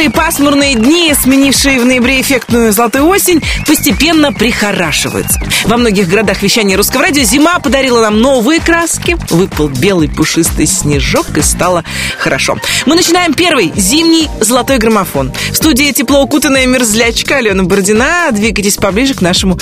Хмурые пасмурные дни, сменившие в ноябре эффектную золотую осень, постепенно прихорашиваются. Во многих городах вещания русского радио зима подарила нам новые краски, выпал белый пушистый снежок и стало хорошо. Мы начинаем первый зимний золотой граммофон. В студии тепло укутанная мерзлячка Алена Бородина. Двигайтесь поближе к нашему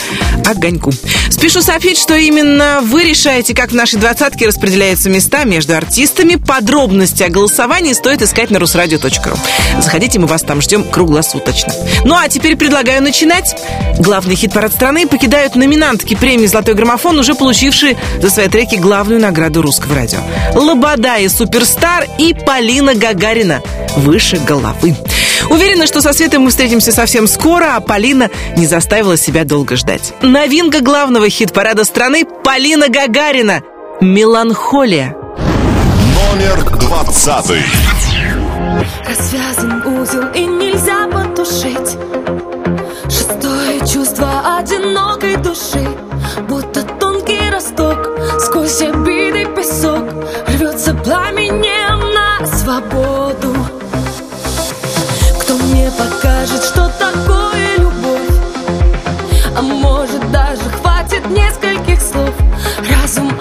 огоньку. Спешу сообщить, что именно вы решаете, как в нашей двадцатке распределяются места между артистами. Подробности о голосовании стоит искать на rusradio.ru. Заходите, мы вас там ждем круглосуточно. Ну а теперь предлагаю начинать. Главный хит-парад страны покидают номинантки премии «Золотой граммофон», уже получившие за свои треки главную награду русского радио. Лобода и Суперстар и Полина Гагарина «Выше головы». Уверена, что со Светой мы встретимся совсем скоро, а Полина не заставила себя долго ждать. Новинка главного хит-парада страны Полина Гагарина «Меланхолия». Номер двадцатый. Развязан узел и нельзя потушить. Шестое чувство одинокой души. Будто тонкий росток Сквозь обиды песок. Рвется пламенем на свободу. Кто мне покажет, что такое любовь? А может даже хватит нескольких слов. Разум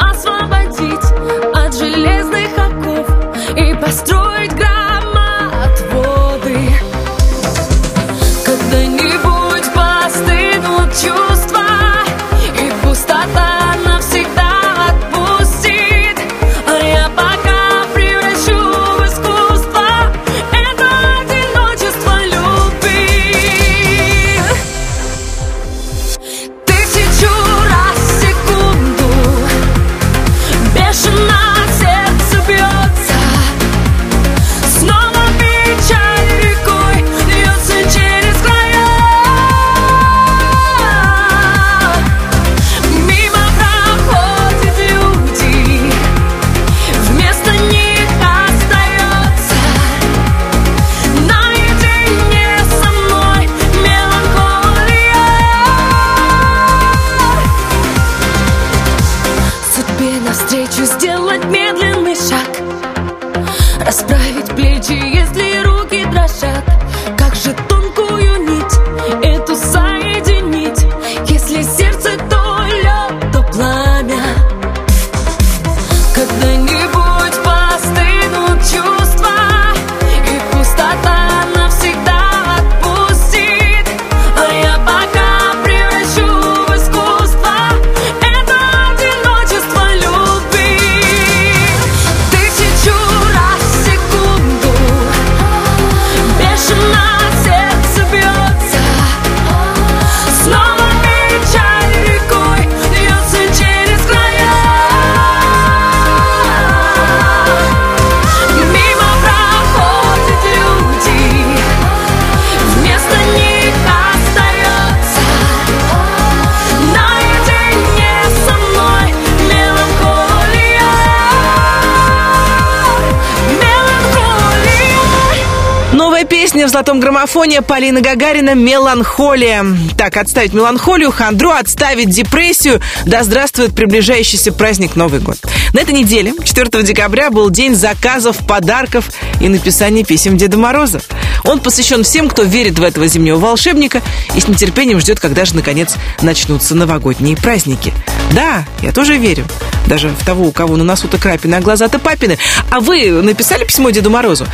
В золотом граммофоне Полина Гагарина «Меланхолия». Так, отставить меланхолию, хандру, отставить депрессию. Да здравствует приближающийся праздник Новый год. На этой неделе, 4 декабря, был день заказов, подарков и написания писем Деда Мороза. Он посвящен всем, кто верит в этого зимнего волшебника и с нетерпением ждет, когда же, наконец, начнутся новогодние праздники. Да, я тоже верю. Даже в того, у кого на носу-то крапины, а глаза-то папины. А вы написали письмо Деду Морозу?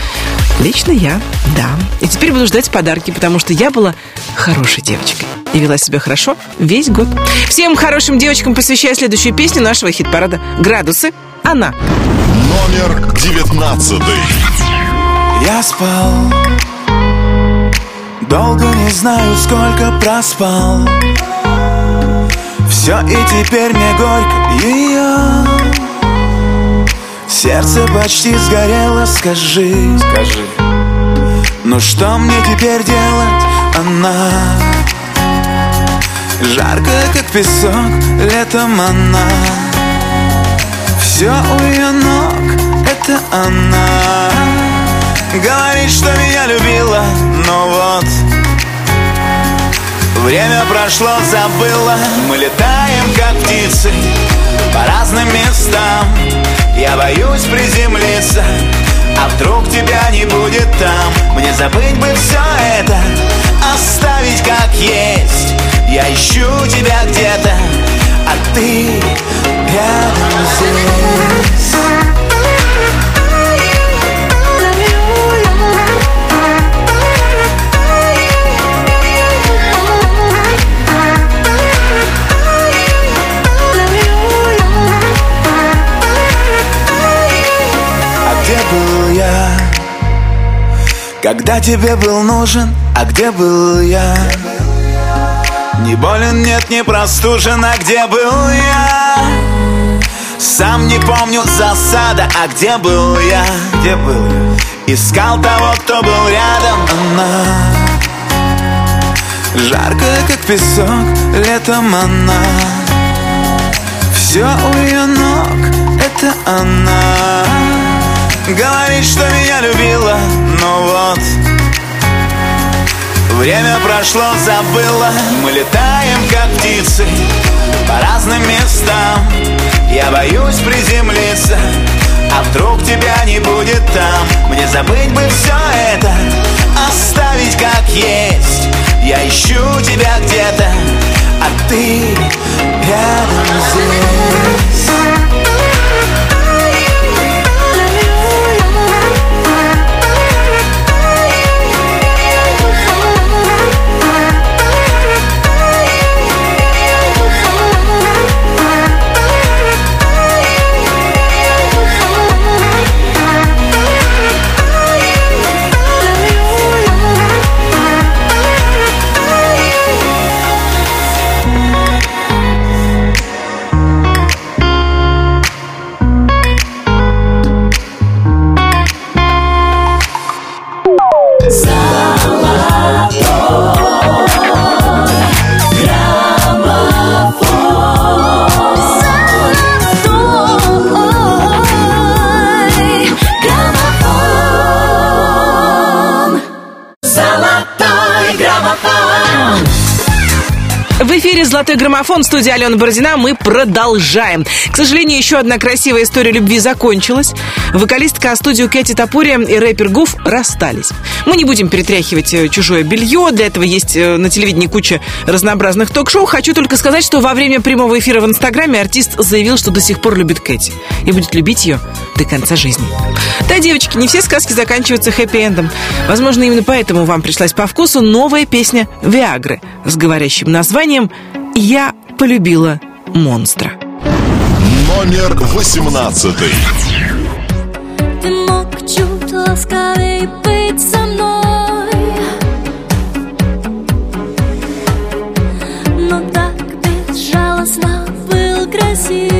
Лично я, да. И теперь буду ждать подарки, потому что я была хорошей девочкой. И вела себя хорошо весь год. Всем хорошим девочкам посвящаю следующую песню нашего хит-парада «Градусы». Она. Номер девятнадцатый. Я спал Долго не знаю, сколько проспал. Все и теперь мне горько ее Сердце почти сгорело, скажи. Скажи. Ну что мне теперь делать, она Жарко, как песок, летом она. Все у ее ног, это она. Говорит, что меня любила, но вот Время прошло, забыла. Мы летаем, как птицы По разным местам. Я боюсь приземлиться А вдруг тебя не будет там. Мне забыть бы все это Оставить как есть. Я ищу тебя где-то А ты рядом здесь Когда тебе был нужен, а где был я? Не болен, нет, не простужен, а где был я? Сам не помню засада, а где был я? Где был я? Искал того, кто был рядом, она Жаркая, как песок, летом она Все у ее ног, это она Говорит, что меня любила, но вот Время прошло, забыла. Мы летаем, как птицы По разным местам. Я боюсь приземлиться А вдруг тебя не будет там. Мне забыть бы все это Оставить как есть. Я ищу тебя где-то А ты рядом здесь эфире «Золотой граммофон» студия Алена Бородина. Мы продолжаем. К сожалению, еще одна красивая история любви закончилась. Вокалистка студию Кэти Тапурия и рэпер Гуф расстались. Мы не будем перетряхивать э, чужое белье. Для этого есть э, на телевидении куча разнообразных ток-шоу. Хочу только сказать, что во время прямого эфира в Инстаграме артист заявил, что до сих пор любит Кэти. И будет любить ее до конца жизни. Да, девочки, не все сказки заканчиваются хэппи-эндом. Возможно, именно поэтому вам пришлась по вкусу новая песня «Виагры» с говорящим названием «Я полюбила монстра». Номер восемнадцатый. Ты мог чуть ласковей быть со мной Но так безжалостно был красив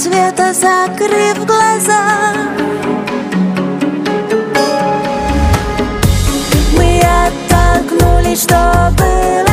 света закрыв глаза. Мы оттолкнулись, что было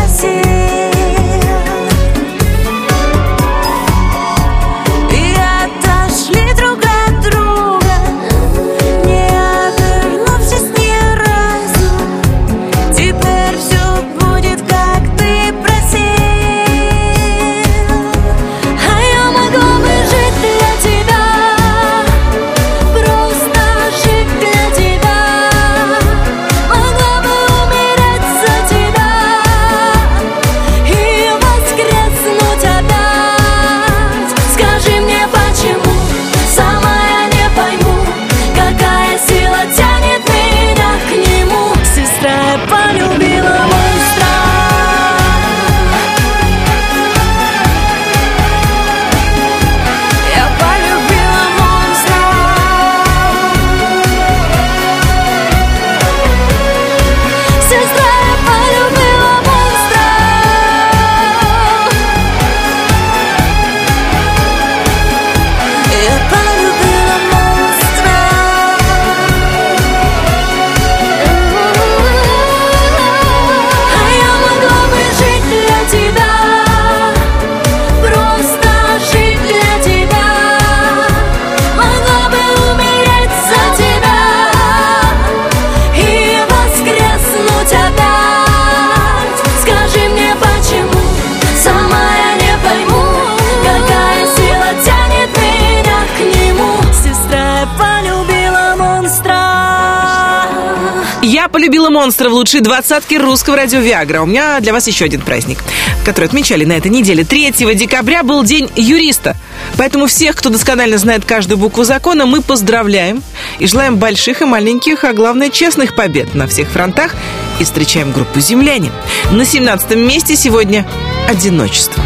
побила монстра в лучшей двадцатке русского радио Виагра. У меня для вас еще один праздник, который отмечали на этой неделе. 3 декабря был День юриста. Поэтому всех, кто досконально знает каждую букву закона, мы поздравляем и желаем больших и маленьких, а главное честных побед на всех фронтах и встречаем группу «Земляне». На 17 месте сегодня «Одиночество».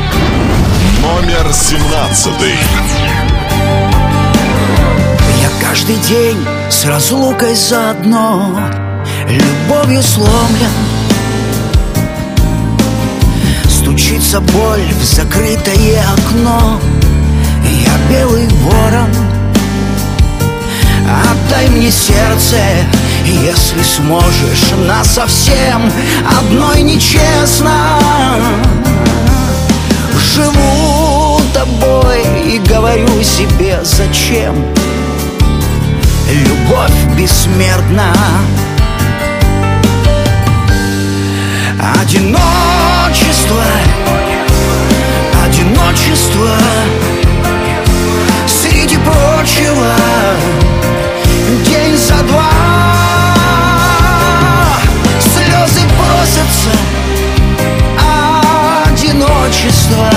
Номер 17. Я каждый день с разлукой заодно Любовью сломлен. Стучится боль в закрытое окно. Я белый ворон. Отдай мне сердце, если сможешь Нас совсем одной нечестно. Живу тобой и говорю себе зачем? Любовь бессмертна Одиночество. Одиночество. Среди прочего День за два. Слезы просятся. Одиночество.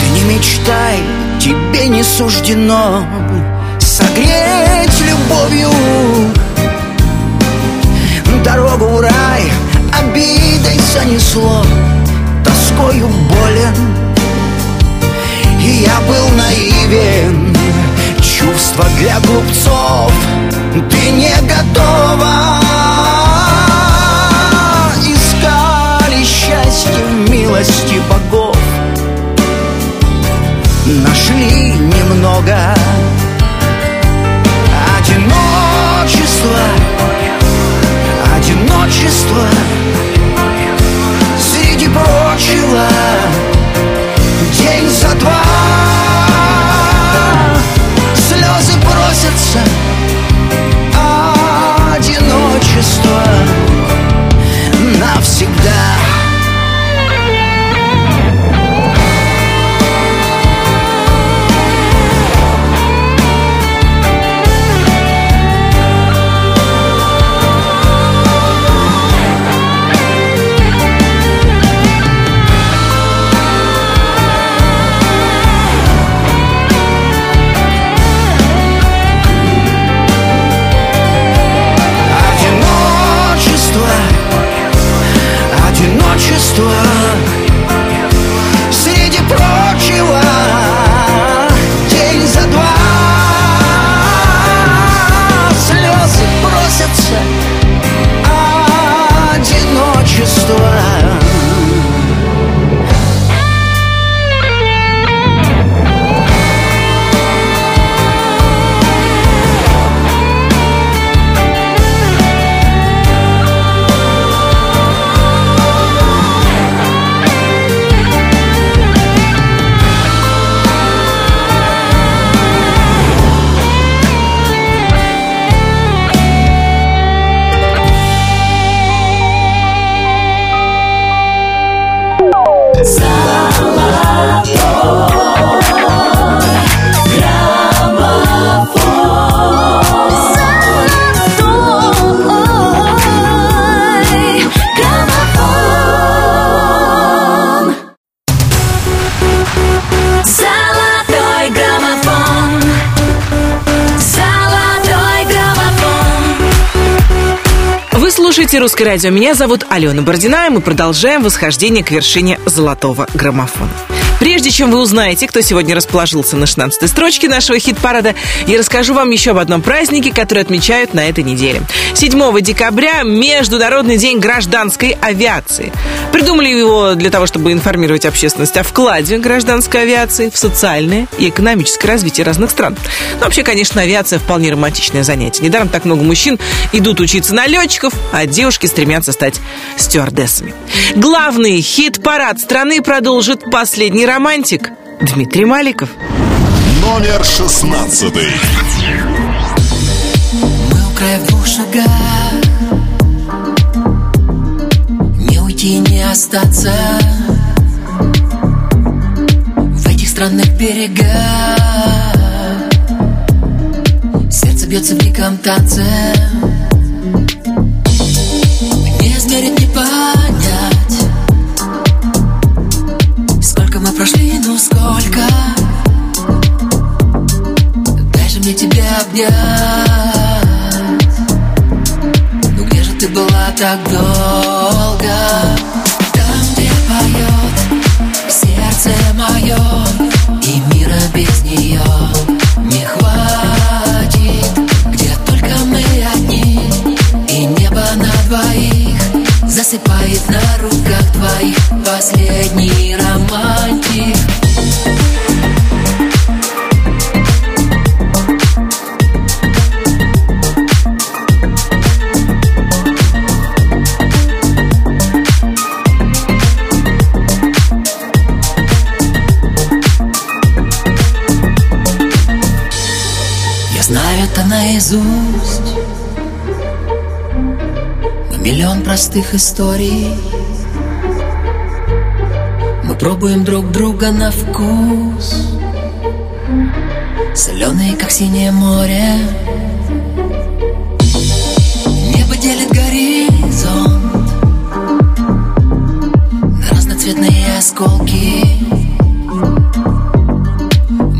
Ты не мечтай, тебе не суждено Согреть любовью Дорогу в рай обидой занесло Тоскою болен. И я был наивен Чувства для глупцов Ты не готова. Искали счастье в милости богов. Нашли немного Одиночество Одиночество. Среди прочего слушаете «Русское радио». Меня зовут Алена Бородина, и мы продолжаем восхождение к вершине золотого граммофона. Прежде чем вы узнаете, кто сегодня расположился на 16-й строчке нашего хит-парада, я расскажу вам еще об одном празднике, который отмечают на этой неделе. 7 декабря – Международный день гражданской авиации. Придумали его для того, чтобы информировать общественность о вкладе гражданской авиации в социальное и экономическое развитие разных стран. Но вообще, конечно, авиация вполне романтичное занятие. Недаром так много мужчин идут учиться на летчиков, а девушки стремятся стать стюардессами. Главный хит-парад страны продолжит последний романтик. Дмитрий Маликов. Номер 16. Мы у края в двух шагах. Не уйти, не остаться. В этих странных берегах. Сердце бьется в диком танце прошли, ну сколько? Дай же мне тебя обнять. Ну где же ты была так долго? Там, где поет сердце мое простых историй Мы пробуем друг друга на вкус. Соленые, как синее море. Небо делит горизонт На разноцветные осколки.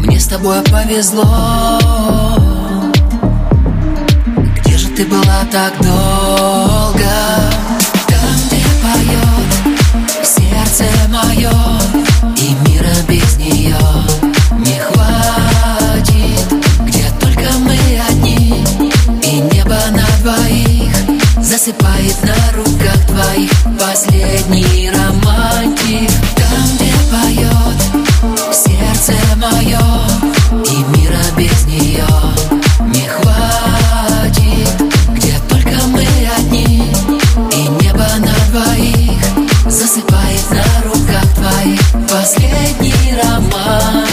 Мне с тобой повезло. Где же ты была так долго? Засыпает на руках твоих. Последний романтик Там, где поет сердце мое И мира без нее Последний романтик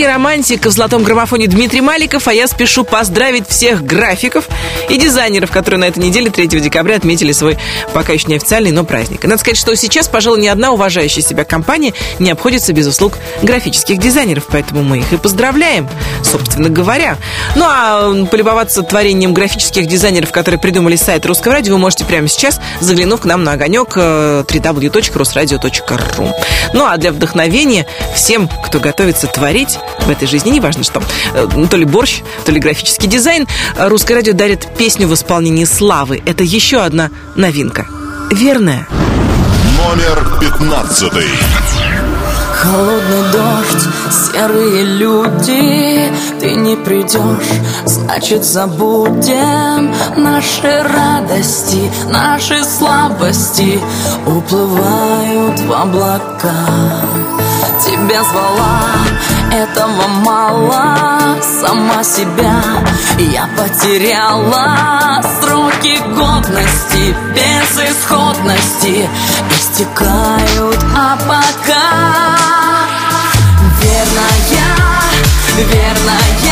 Последний романтик в золотом граммофоне Дмитрий Маликов, а я спешу поздравить всех графиков и дизайнеров, которые на этой неделе 3 декабря отметили свой пока еще неофициальный, но праздник. Надо сказать, что сейчас, пожалуй, ни одна уважающая себя компания не обходится без услуг графических дизайнеров, поэтому мы их и поздравляем, собственно говоря. Ну а полюбоваться творением графических дизайнеров, которые придумали сайт Русского радио, вы можете прямо сейчас, заглянув к нам на огонек э, www.rosradio.ru. Ну а для вдохновения всем, кто готовится творить в этой жизни, неважно что, э, то ли борщ, то ли графический дизайн, э, Русское радио дарит песню в исполнении Славы. Это еще одна новинка. Верная. Номер пятнадцатый. Холодный дождь, серые люди Ты не придешь, значит забудем Наши радости, наши слабости. Уплывают в облака Тебя звала, этого мало Сама себя я потеряла. Сроки годности, безысходности Истекают, а пока Верная, верная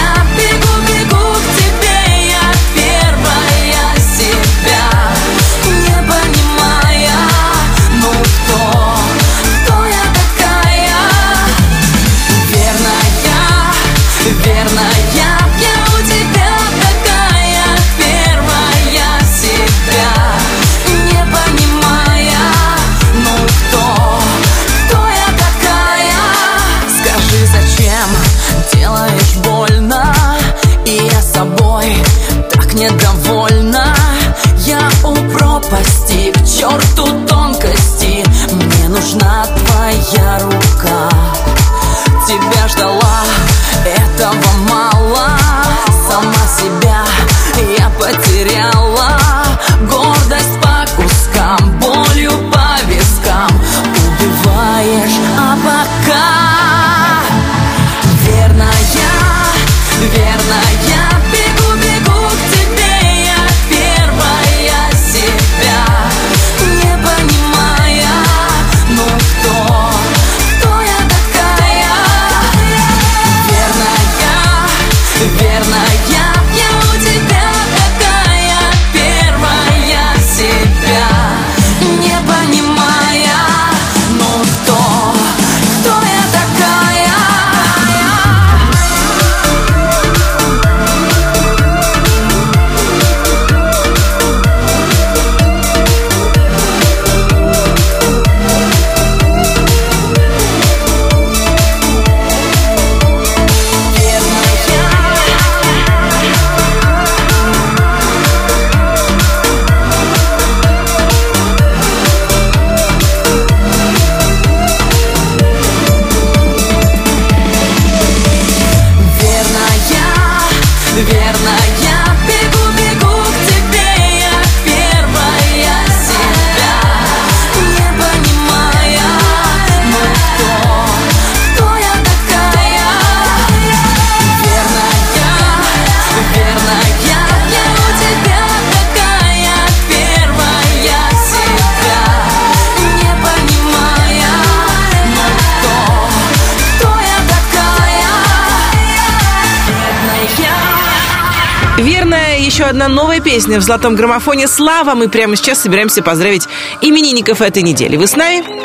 одна новая песня в золотом граммофоне «Слава». Мы прямо сейчас собираемся поздравить именинников этой недели. Вы с нами?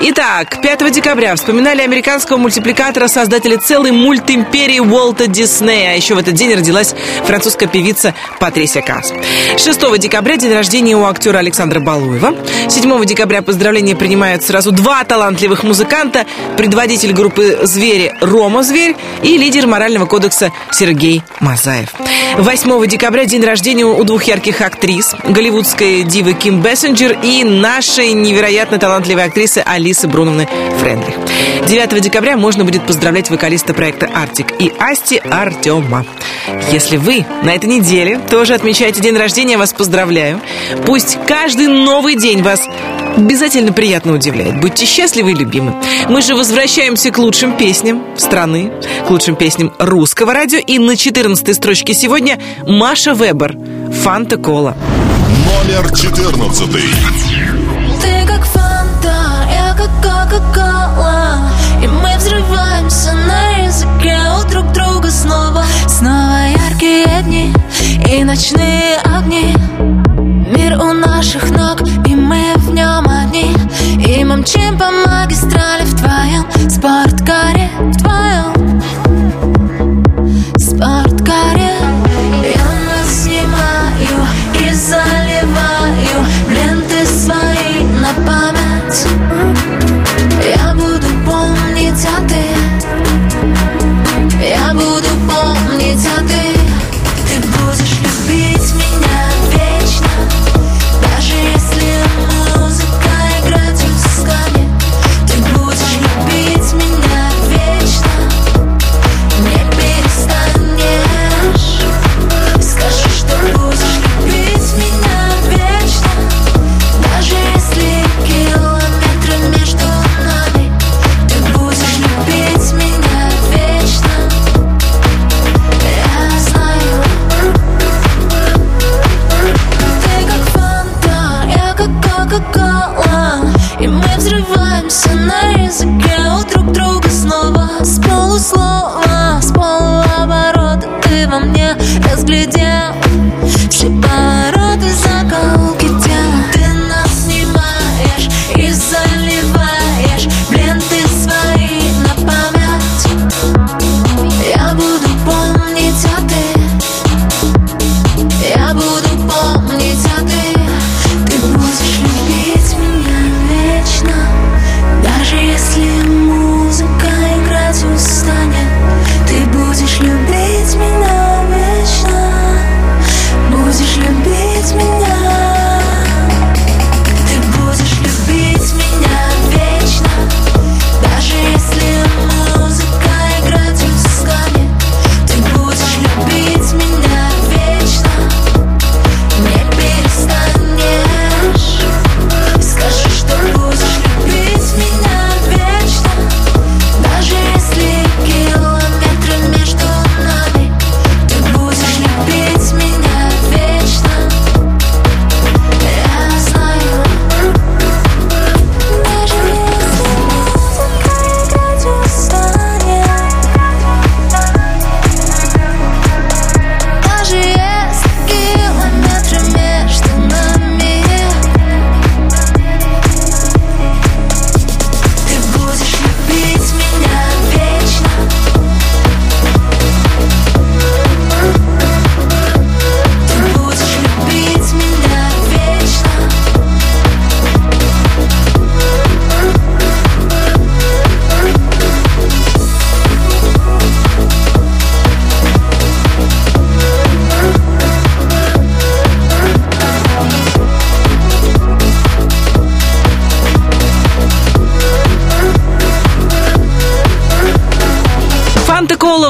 Итак, 5 декабря вспоминали американского мультипликатора, создателя целой мультимперии Уолта Диснея. А еще в этот день родилась французская певица Патрисия Касс. 6 декабря день рождения у актера Александра Балуева. 7 декабря поздравления принимают сразу два талантливых музыканта, предводитель группы «Звери» Рома Зверь и лидер морального кодекса Сергей Мазаев. 8 декабря день рождения у двух ярких актрис, голливудской дивы Ким Бессенджер и нашей невероятно талантливой актрисы Алисы Бруновны Френдлих. 9 декабря можно будет поздравлять вокалиста проекта «Артик» и Асти Артема. Если вы на этой неделе тоже отмечаете день рождения, вас поздравляю. Пусть каждый новый день вас обязательно приятно удивляет. Будьте счастливы и любимы. Мы же возвращаемся к лучшим песням страны, к лучшим песням русского радио. И на 14 строчке сегодня Маша Вебер «Фанта Кола». Номер 14. Кока-кола И мы взрываемся на языке у друг друга снова Снова яркие дни и ночные огни. Мир у наших ног, и мы в нем одни. И мы по магистрали в твоем спорткаре В твоем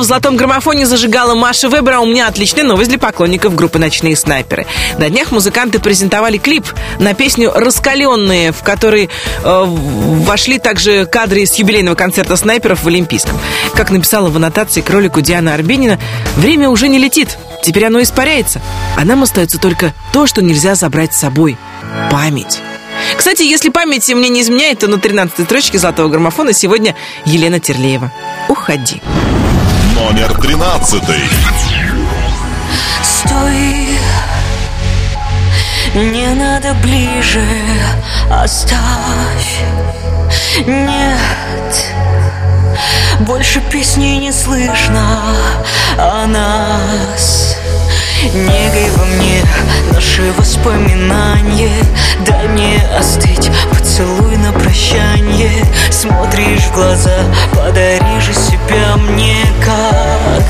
золотом граммофоне зажигала Маша Вебер, а у меня отличная новость для поклонников группы «Ночные снайперы». На днях музыканты презентовали клип на песню «Раскаленные», в который э, вошли также кадры с юбилейного концерта снайперов в Олимпийском. Как написала в аннотации к ролику Диана Арбенина, время уже не летит, теперь оно испаряется, а нам остается только то, что нельзя забрать с собой – память. Кстати, если память мне не изменяет, то на 13-й строчке золотого граммофона сегодня Елена Терлеева. Уходи номер 13. Стой, не надо ближе, оставь. Нет, больше песни не слышно о нас. Негой во мне наши воспоминания. Дай мне остыть, поцелуй на прощание. Смотришь в глаза, подари же себя мне как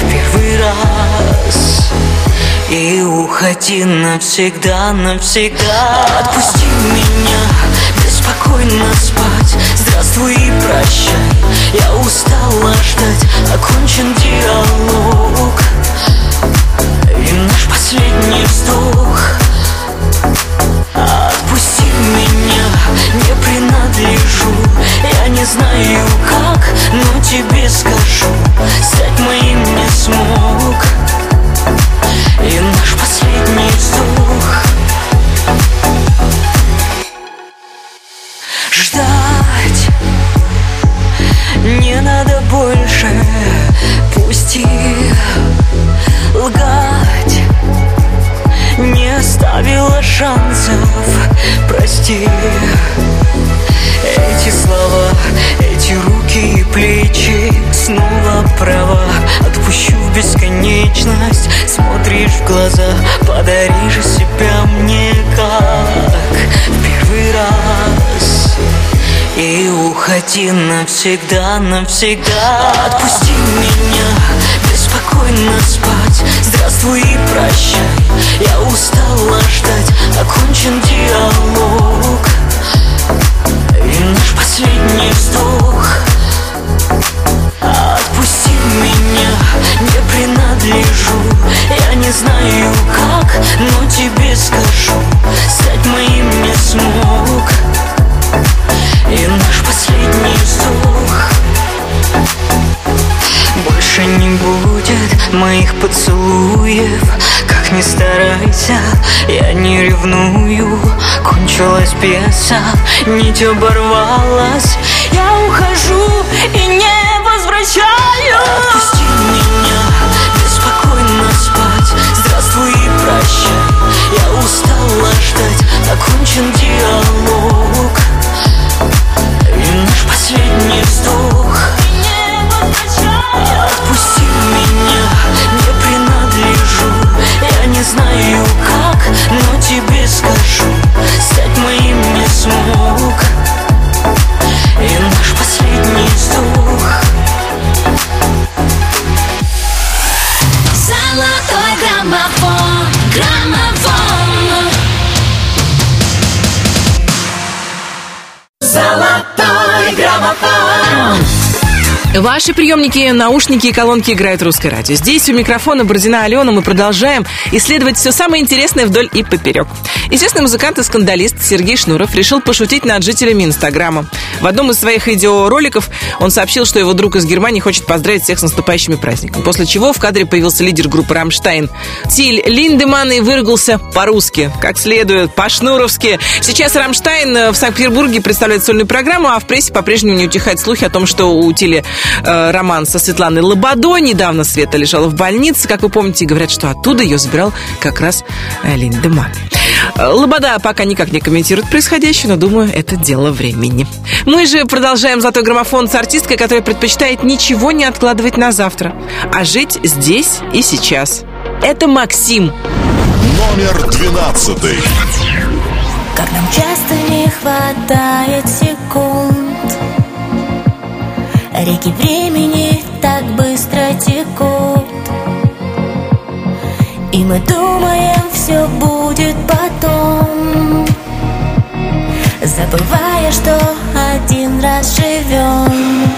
в первый раз. И уходи навсегда, навсегда. Отпусти меня, беспокойно спать. Здравствуй и прощай, я устала ждать Окончен диалог И наш последний вздох. Отпусти меня, не принадлежу. Я не знаю как, но тебе скажу. Стать моим не смог. И наш последний вздох. Ждать не надо больше. Пусти лгать. Не оставила шансов Прости. Эти слова, эти руки и плечи Снова права, отпущу в бесконечность Смотришь в глаза, подари же себя мне как в первый раз. И уходи навсегда, навсегда. Отпусти меня, беспокойно спать. Здравствуй и прощай, я устала ждать. Окончен диалог. И наш последний вздох. Отпусти меня, не принадлежу. Я не знаю как, но тебе скажу. Стать моим не смог. И наш последний вздох больше не будет моих поцелуев. Как ни старайся, я не ревную. Кончилась пьеса, нить оборвалась. Я ухожу и не возвращаюсь. Отпусти меня, беспокойно спать. Здравствуй и прощай, я устала ждать. Окончен диалог. И наш последний вздох знаю как, но тебе скажу Стать моим не смог Ваши приемники, наушники и колонки играют русское радио. Здесь у микрофона Бородина Алена мы продолжаем исследовать все самое интересное вдоль и поперек. Известный музыкант и скандалист Сергей Шнуров решил пошутить над жителями Инстаграма. В одном из своих видеороликов он сообщил, что его друг из Германии хочет поздравить всех с наступающими праздниками. После чего в кадре появился лидер группы «Рамштайн» Тиль Линдеман и выругался по-русски, как следует, по-шнуровски. Сейчас «Рамштайн» в Санкт-Петербурге представляет сольную программу, а в прессе по-прежнему не утихают слухи о том, что у Тиля э, роман со Светланой Лободо. Недавно Света лежала в больнице, как вы помните, и говорят, что оттуда ее забирал как раз э, Линдеман. Лобода пока никак не комментирует происходящее, но думаю, это дело времени. Мы же продолжаем «Золотой граммофон» с артисткой, которая предпочитает ничего не откладывать на завтра, а жить здесь и сейчас. Это Максим. Номер двенадцатый. Как нам часто не хватает секунд Реки времени так быстро текут И мы думаем, все будет потом. Забывая, что один раз живем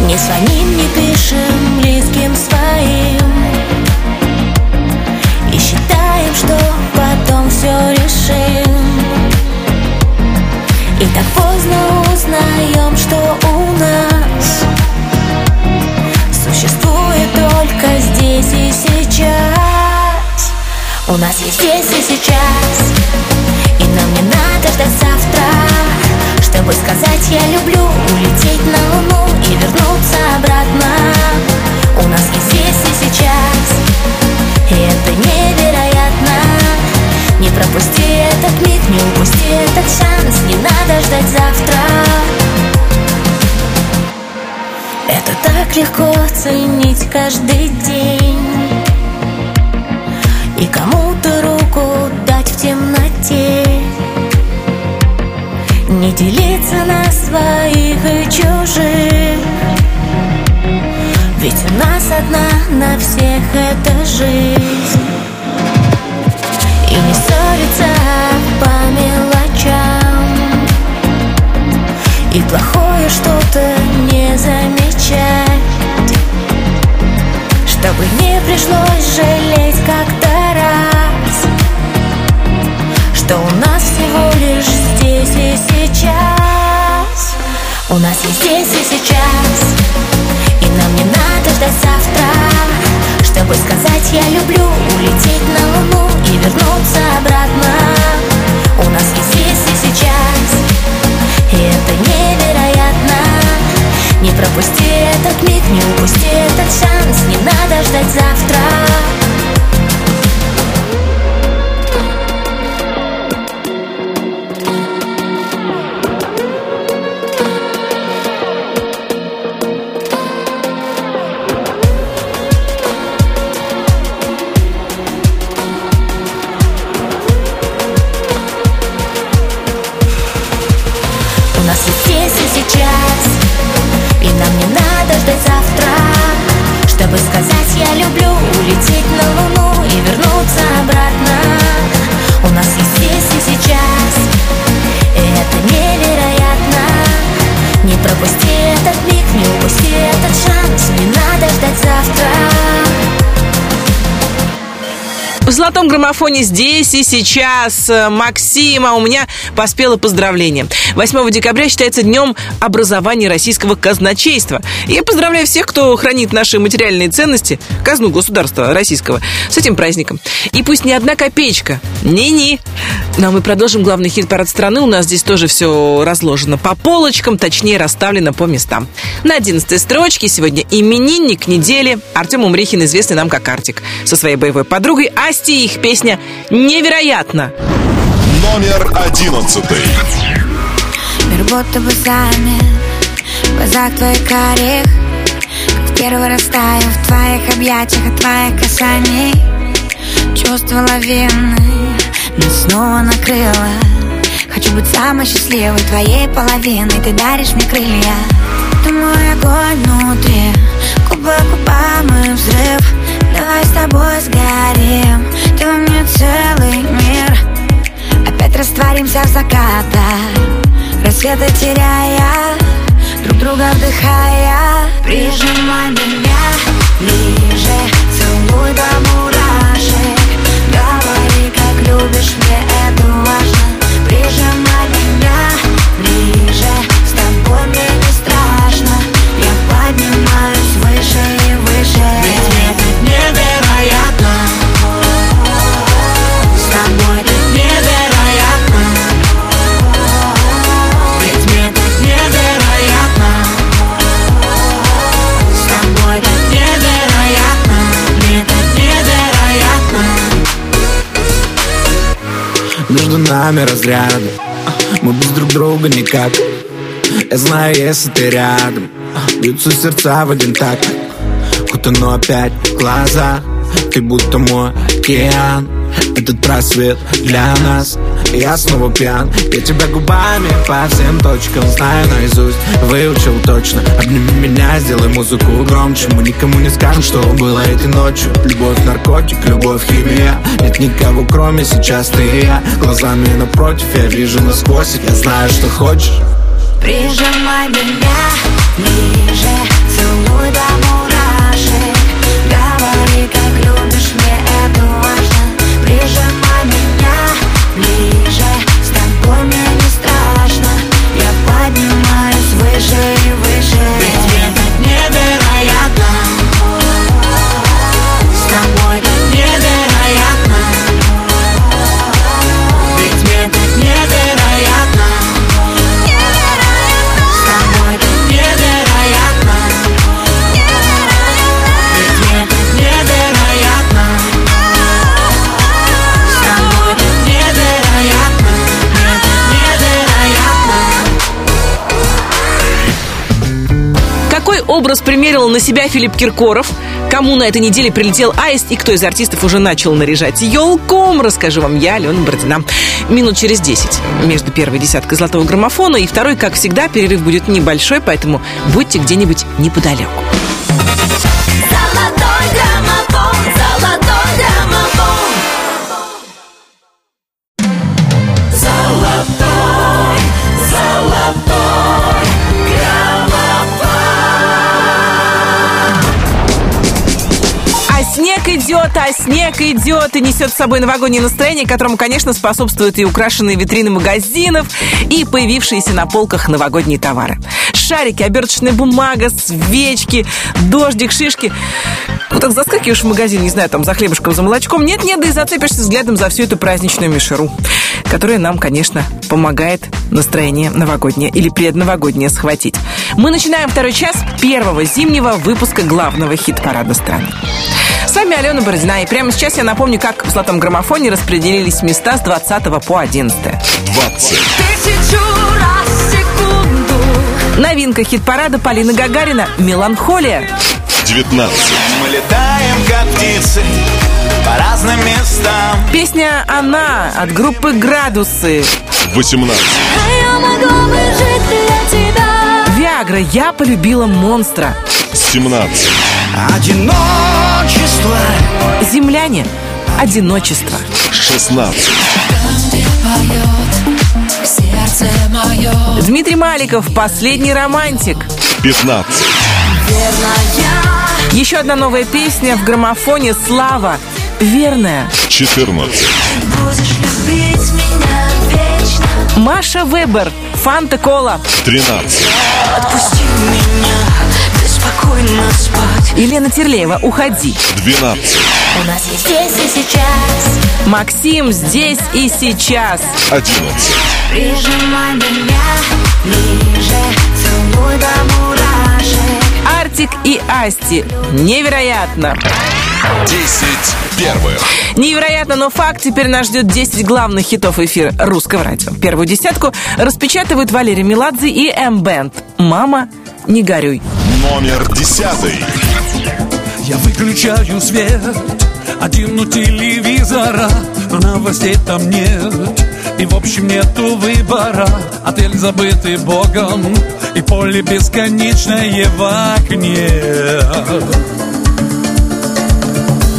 Не звоним, не пишем близким своим. И считаем, что потом все решим. И так поздно узнаем, что у нас Существует только здесь и сейчас У нас есть здесь и сейчас. И нам не надо ждать завтра. Чтобы сказать я люблю Улететь на луну и вернуться обратно. У нас есть здесь и сейчас. И это невероятно. Упусти этот шанс, не надо ждать завтра. Это так легко ценить каждый день И кому-то руку дать в темноте. Не делиться на своих и чужих. Ведь у нас одна на всех эта жизнь. И не ссориться по мелочам. И плохое что-то не замечать. Чтобы не пришлось жалеть как-то раз Что у нас всего лишь здесь и сейчас. У нас есть здесь и сейчас. И нам не надо ждать завтра. Чтобы сказать я люблю Улететь на луну и вернуться обратно У нас есть здесь и сейчас. И это невероятно. Не пропусти этот миг, не упусти этот шанс Не надо граммофоне здесь и сейчас э, Максима у меня поспело поздравление. 8 декабря считается днем образования российского казначейства. Я поздравляю всех, кто хранит наши материальные ценности, казну государства российского, с этим праздником. И пусть ни одна копеечка, ни-ни. Ну а мы продолжим главный хит-парад страны. У нас здесь тоже все разложено по полочкам, точнее расставлено по местам. На 11 строчке сегодня именинник недели Артем Умрихин, известный нам как Артик, со своей боевой подругой Асти. Их песня «Невероятно». Номер одиннадцатый. Мир будто бы замер В глазах твоих карих Как первый раз таю в твоих объятиях От твоих касаний. Чувство лавины Нас снова накрыло Хочу быть самой счастливой Твоей половиной. Ты даришь мне крылья. Ты мой огонь внутри. Губы губам и взрыв. Давай с тобой сгорим. Ты во мне целый мир. Опять растворимся в закатах Рассветы теряя Друг друга вдыхая Прижимай меня ближе Целуй до мурашек. Говори, как любишь, мне это важно. Прижимай меня ближе С тобой мне не страшно. Я поднимаюсь выше и выше. Ведь мне так невероятно Нами разряды Мы без друг друга никак. Я знаю, если ты рядом. Бьются сердца в один такт. Утону опять глаза. Ты будто мой океан. Этот рассвет для нас Я снова пьян. Я тебя губами по всем точкам Знаю наизусть, выучил точно. Обними меня, сделай музыку громче. Мы никому не скажем, что было этой ночью. Любовь, наркотик, любовь, химия. Нет никого, кроме сейчас ты и я. Глазами напротив, я вижу насквозь. Я знаю, что хочешь. Прижимай меня ближе Целуй до мурашек. Говори, как любишь, мне это важно. Прижимай меня ближе С тобой мне не страшно. Я поднимаюсь выше и выше. Ведь так невероятно образ примерил на себя Филипп Киркоров. Кому на этой неделе прилетел аист и кто из артистов уже начал наряжать елку, расскажу вам я, Алена Бородина. Минут через 10 между первой десяткой золотого граммофона и второй, как всегда, перерыв будет небольшой, поэтому будьте где-нибудь неподалеку. Идет, а снег идет и несет с собой новогоднее настроение, которому, конечно, способствуют и украшенные витрины магазинов, и появившиеся на полках новогодние товары. Шарики, оберточная бумага, свечки, дождик, шишки. Ну так заскакиваешь в магазин, не знаю, там за хлебушком, за молочком. Нет-нет, да и зацепишься взглядом за всю эту праздничную мишеру, которая нам, конечно, помогает настроение новогоднее или предновогоднее схватить. Мы начинаем второй час первого зимнего выпуска главного хит-парада страны. С вами Алена Бородина, и прямо сейчас я напомню, как в золотом граммофоне распределились места с 20 по 11. 20. Тысячу раз в секунду Новинка хит-парада Полина Гагарина «Меланхолия». 19. Мы летаем, как птицы, по разным местам Песня «Она» от группы «Градусы». 18. Я могла бы жить для тебя. «Виагра. Я полюбила монстра». 17. Одиночество «Земляне. Одиночество». 16. Сердце мое Дмитрий Маликов «Последний романтик». 15. Еще одна новая песня в граммофоне «Слава». Верная. 14. Будешь любить меня вечно. Маша Вебер «Фанта Кола». 13. Отпусти меня, беспокойно спать. Елена Терлеева «Уходи». 12. У нас есть здесь и сейчас. Максим «Здесь и сейчас». 11. Прижимай меня ближе, целуй до мурашек. Артик и Асти. Невероятно. 10 первых. Невероятно, но факт. Теперь нас ждет 10 главных хитов эфира русского радио. Первую десятку распечатывают Валерий Меладзе и М-Бенд. «Мама, не горюй». Номер 10. Я выключаю свет Один у телевизора Но новостей там нет. И в общем нету выбора. Отель забытый богом И поле бесконечное в окне.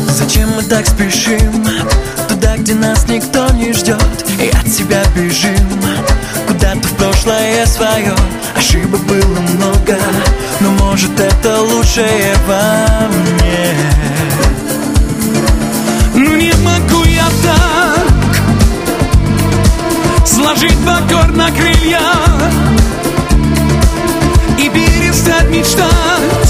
Зачем мы так спешим? Туда, где нас никто не ждет И от себя бежим. Куда-то в прошлое свое. Ошибок было много Но может это лучшее во мне. Ну не могу я так Сложить покор на крылья И перестать мечтать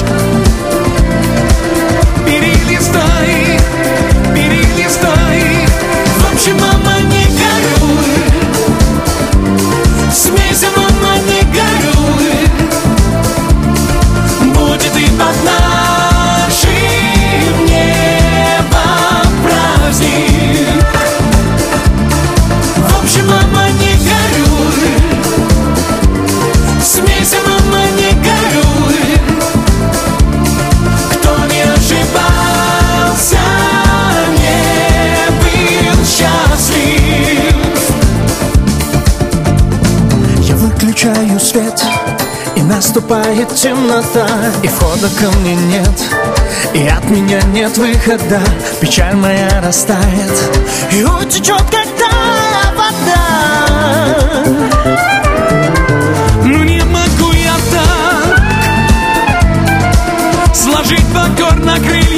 наступает темнота. И входа ко мне нет И от меня нет выхода. Печаль моя растает И утечет, когда вода. Ну не могу я так Сложить покор на крылья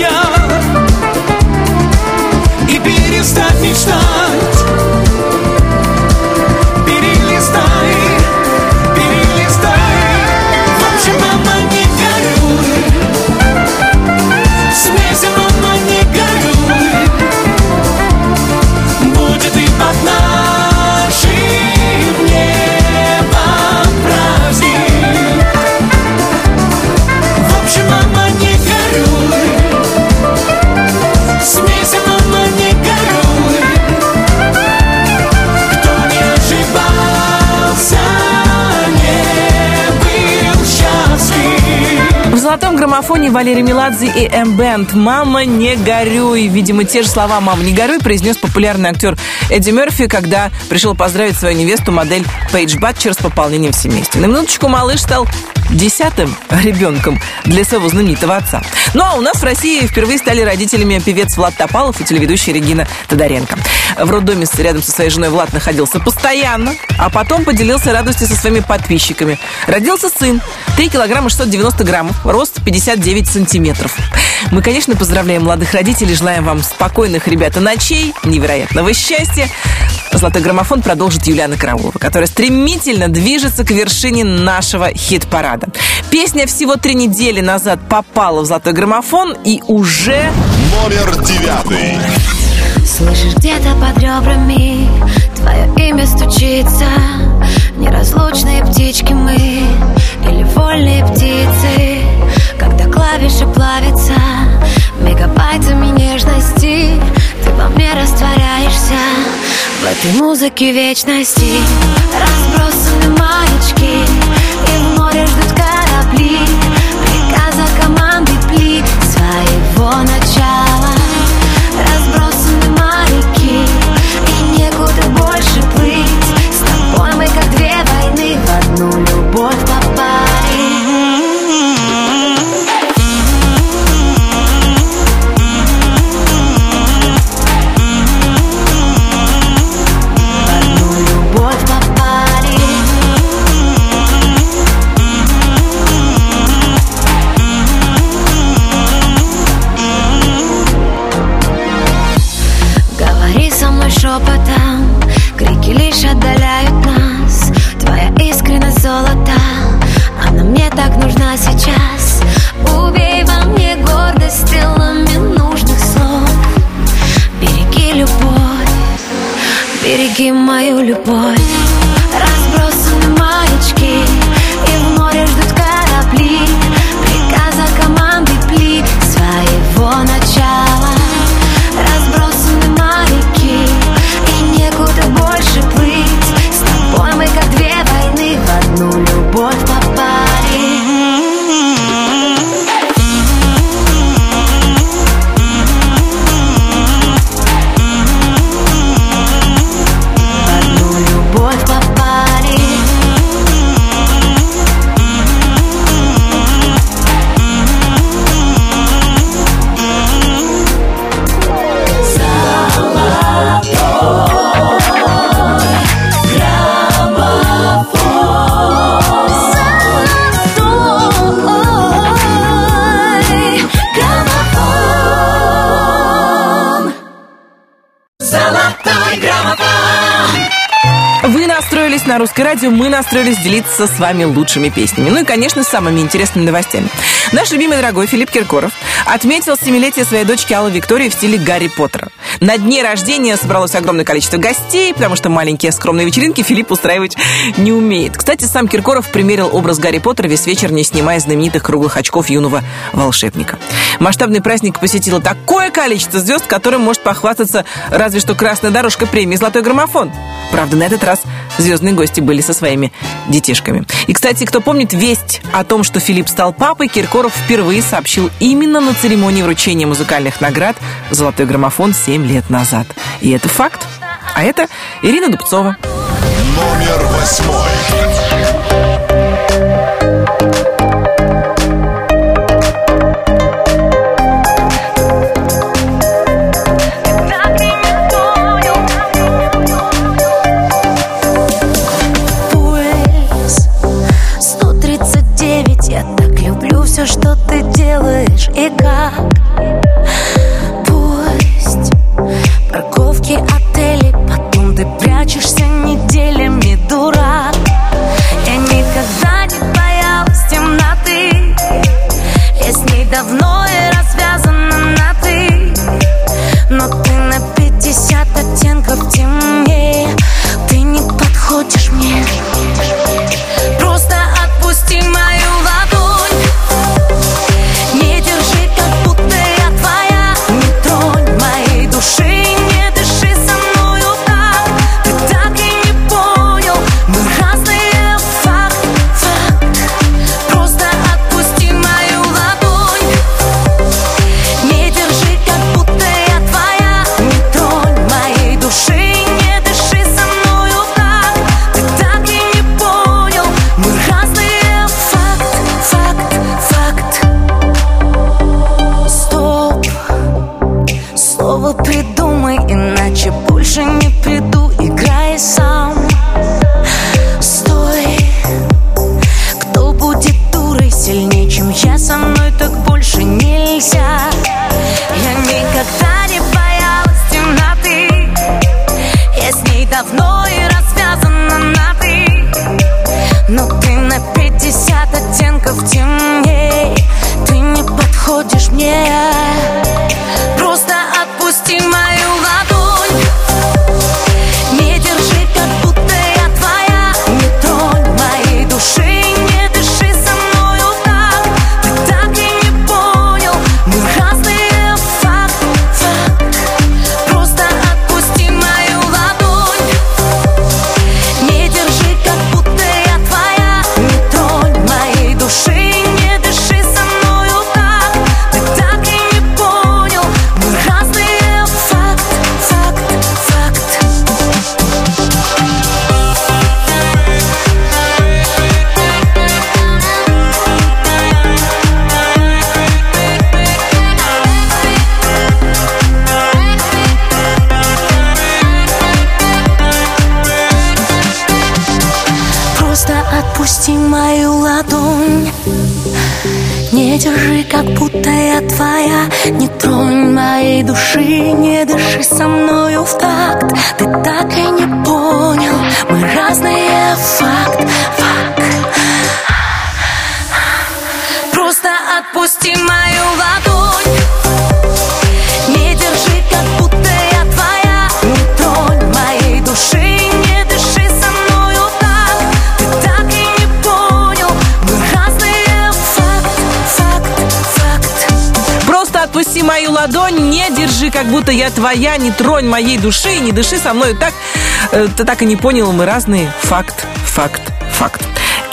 граммофоне Валерий Меладзе и М-Бенд «Мама, не горюй». Видимо, те же слова «Мама, не горюй» произнес популярный актер Эдди Мерфи, когда пришел поздравить свою невесту, модель Пейдж Батчер, с пополнением в семействе. На минуточку малыш стал десятым ребенком для своего знаменитого отца. Ну а у нас в России впервые стали родителями певец Влад Топалов и телеведущая Регина Тодоренко. В роддоме рядом со своей женой Влад находился постоянно, а потом поделился радостью со своими подписчиками. Родился сын, 3 килограмма 690 граммов, рост 59 сантиметров. Мы, конечно, поздравляем молодых родителей, желаем вам спокойных, ребята, ночей, невероятного счастья. Золотой граммофон продолжит Юлиана Караулова, которая стремительно движется к вершине нашего хит-парада. Песня всего три недели назад попала в золотой граммофон и уже... Номер девятый. Слышишь где-то под ребрами Твое имя стучится Неразлучные птички мы Или вольные птицы Когда клавиши плавятся Мегабайтами нежности Ты во мне растворяешься. В этой музыке вечности Разбросаны маячки И в море ждут корабли. Приказа команды пли Своего начала русское радио, мы настроились делиться с вами лучшими песнями. Ну и, конечно, самыми интересными новостями. Наш любимый дорогой Филипп Киркоров отметил семилетие своей дочки Аллы Виктории в стиле Гарри Поттера. На дне рождения собралось огромное количество гостей, потому что маленькие скромные вечеринки Филипп устраивать не умеет. Кстати, сам Киркоров примерил образ Гарри Поттера весь вечер, не снимая знаменитых круглых очков юного волшебника. Масштабный праздник посетило такое количество звезд, которым может похвастаться разве что красная дорожка премии «Золотой граммофон». Правда, на этот раз звездные гости были со своими детишками. И, кстати, кто помнит весть о том, что Филипп стал папой, Киркоров впервые сообщил именно на церемонии вручения музыкальных наград «Золотой граммофон» 7 лет назад. И это факт. А это Ирина Дубцова. Номер восьмой. Пульс 139 Я так люблю все, что ты делаешь И как будто я твоя, не тронь моей души, не дыши со мной так. Э, Ты так и не понял, мы разные. Факт, факт, факт.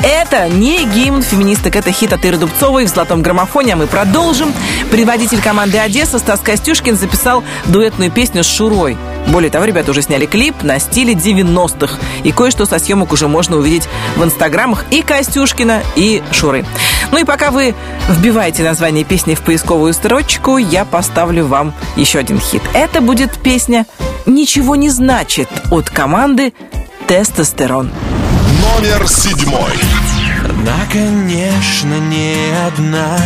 Это не гимн феминисток, это хит от Иры Дубцовой в «Золотом граммофоне», а мы продолжим. Предводитель команды «Одесса» Стас Костюшкин записал дуэтную песню с Шурой. Более того, ребята уже сняли клип на стиле 90-х. И кое-что со съемок уже можно увидеть в инстаграмах и Костюшкина, и Шуры. Ну и пока вы вбиваете название песни в поисковую строчку, я поставлю вам еще один хит. Это будет песня «Ничего не значит» от команды «Тестостерон». Номер седьмой. Она, конечно, не одна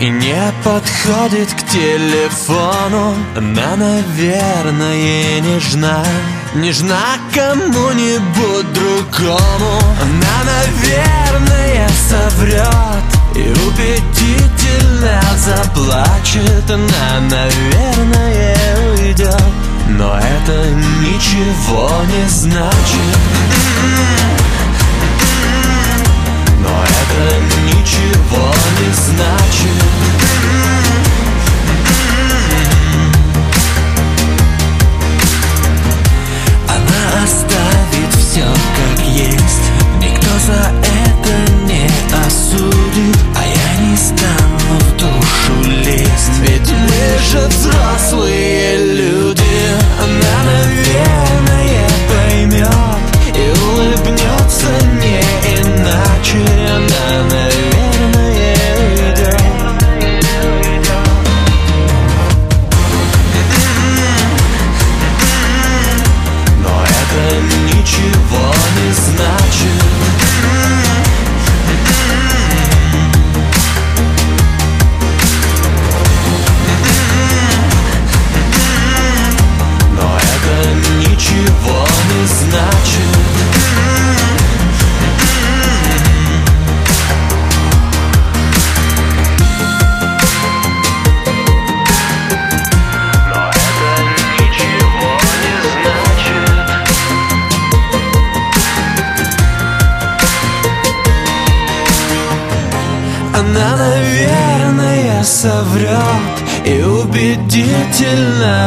И не подходит к телефону Она, наверное, нежна Нежна кому-нибудь другому Она, наверное, соврет Она, наверное, уйдет Но это ничего не значит. Но это ничего не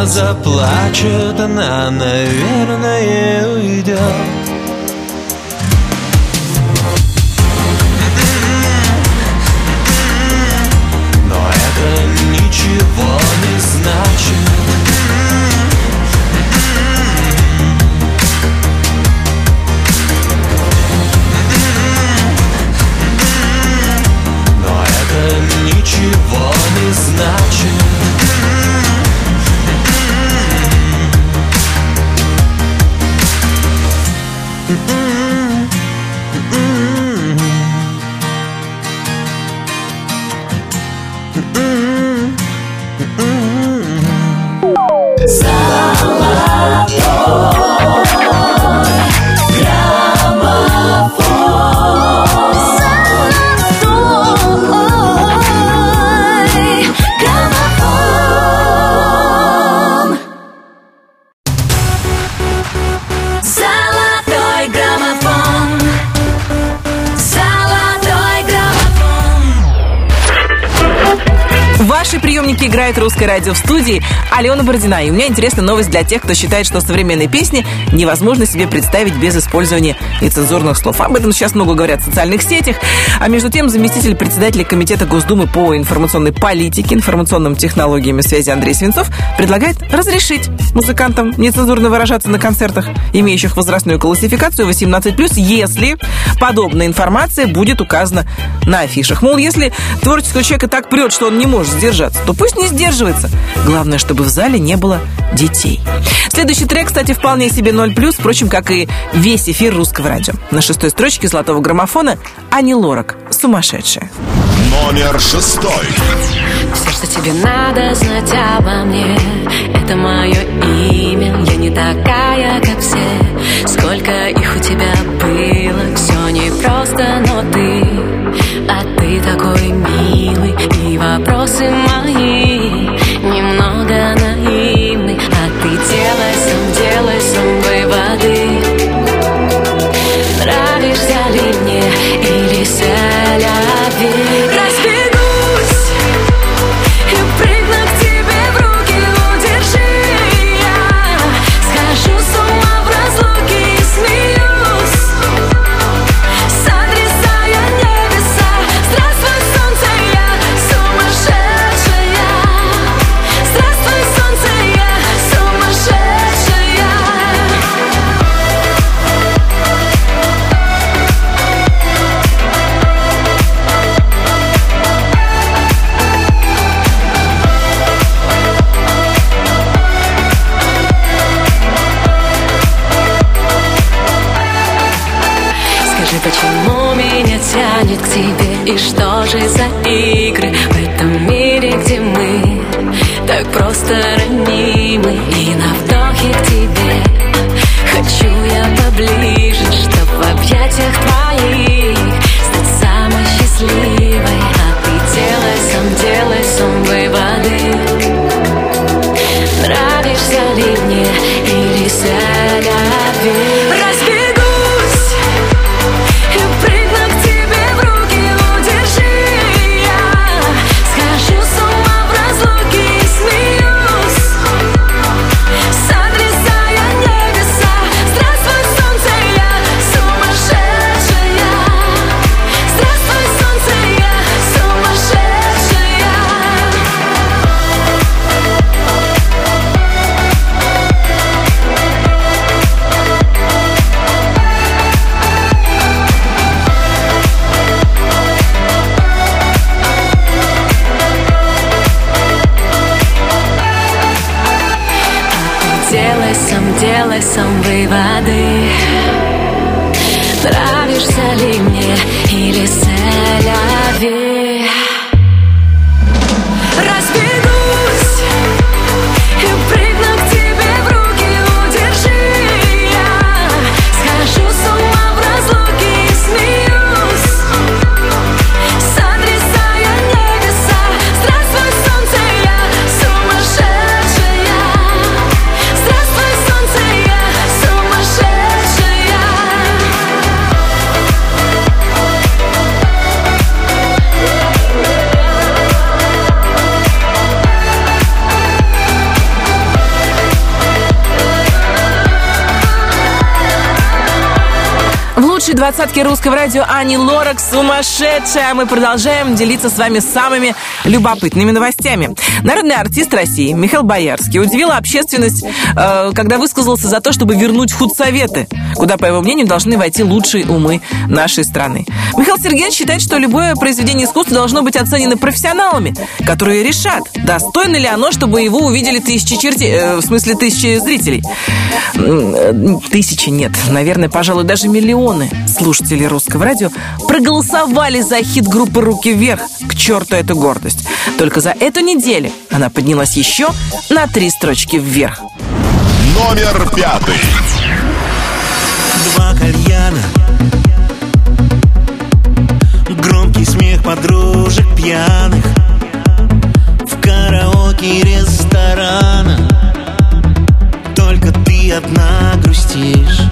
заплачет Она, наверное, уйдет играет русское радио в студии Алена Бородина. И у меня интересная новость для тех, кто считает, что современные песни невозможно себе представить без использования нецензурных слов. Об этом сейчас много говорят в социальных сетях. А между тем, заместитель председателя Комитета Госдумы по информационной политике, информационным технологиям и связи Андрей Свинцов предлагает разрешить музыкантам нецензурно выражаться на концертах, имеющих возрастную классификацию 18+, если подобная информация будет указана на афишах. Мол, если творческого человека так прет, что он не может сдержать сдержаться, то пусть не сдерживается. Главное, чтобы в зале не было детей. Следующий трек, кстати, вполне себе 0+, впрочем, как и весь эфир русского радио. На шестой строчке золотого граммофона Ани Лорак «Сумасшедшая». Номер шестой. Все, что тебе надо знать обо мне Это мое имя Я не такая, как все Сколько их у тебя было Все непросто, но ты А ты такой милый И вопросы мои Так просто ранимы. И на вдохе к тебе Хочу я поближе Чтоб в объятиях твоих Двадцатке русского радио Ани Лорак сумасшедшая. Мы продолжаем делиться с вами самыми любопытными новостями. Народный артист России Михаил Боярский удивил общественность, э, когда высказался за то, чтобы вернуть худсоветы, куда, по его мнению, должны войти лучшие умы нашей страны. Михаил Сергеевич считает, что любое произведение искусства должно быть оценено профессионалами, которые решат, достойно ли оно, чтобы его увидели тысячи чертей, э, в смысле тысячи зрителей. Э, Тысячи нет, наверное, пожалуй, даже миллионы слушателей русского радио проголосовали за хит группы «Руки вверх». К черту эту гордость. Только за эту неделю она поднялась еще на три строчки вверх. Номер пятый. Два кальяна Громкий смех подружек пьяных В караоке ресторана Только ты одна грустишь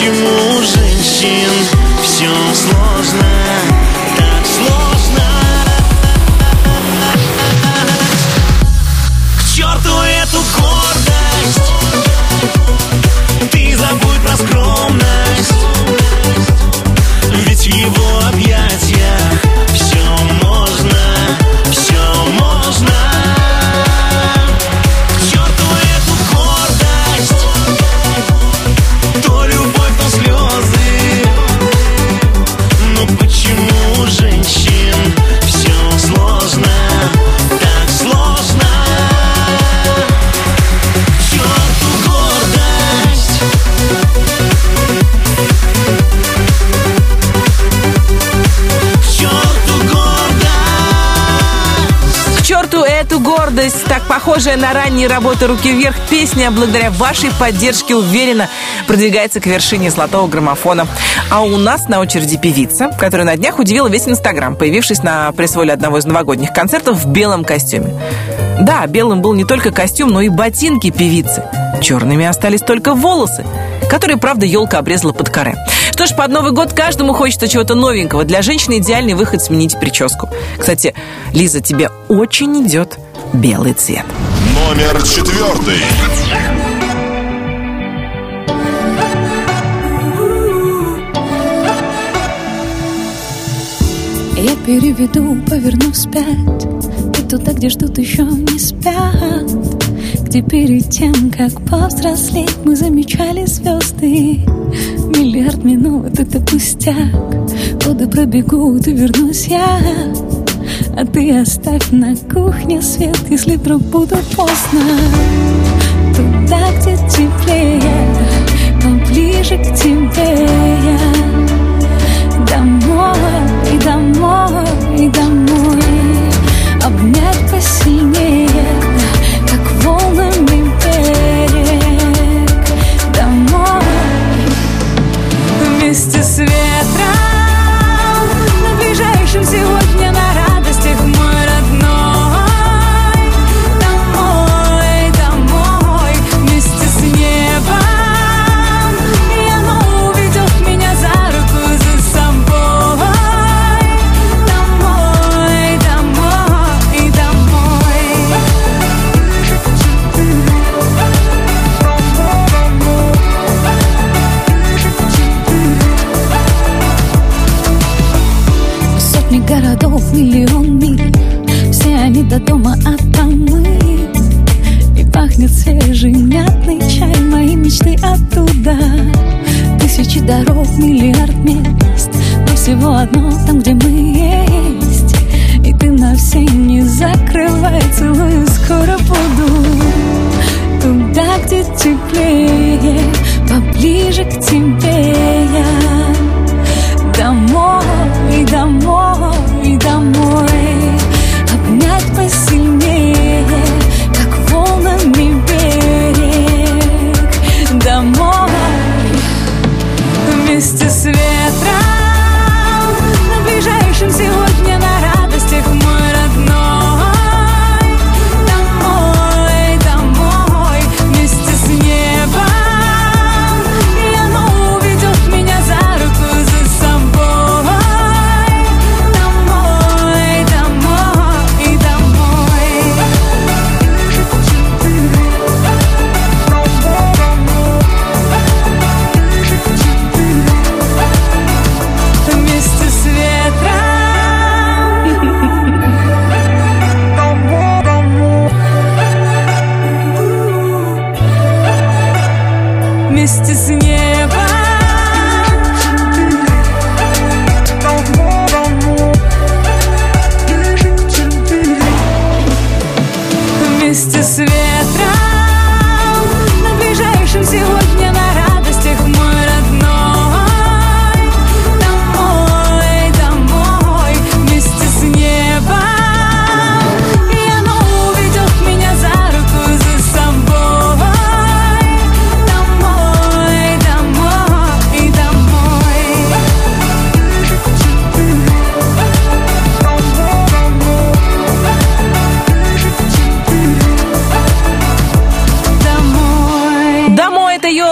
почему женщин все сложно, похожая на ранние работы «Руки вверх» песня, благодаря вашей поддержке, уверенно продвигается к вершине золотого граммофона. А у нас на очереди певица, которая на днях удивила весь Инстаграм, появившись на пресс-воле одного из новогодних концертов в белом костюме. Да, белым был не только костюм, но и ботинки певицы. Черными остались только волосы, которые, правда, елка обрезала под каре. Что ж, под Новый год каждому хочется чего-то новенького. Для женщины идеальный выход сменить прическу. Кстати, Лиза, тебе очень идет белый цвет. Номер четвертый. Я переведу, поверну вспять И туда, где ждут еще не спят. Где перед тем, как повзрослеть Мы замечали звезды. Миллиард минут — это пустяк. Годы пробегут и вернусь я А ты оставь на кухне свет Если вдруг буду поздно. Туда, где теплее Поближе к тебе. Я Домой, домой, домой. Обнять посильнее, как волнами берег. Домой, вместе с ветром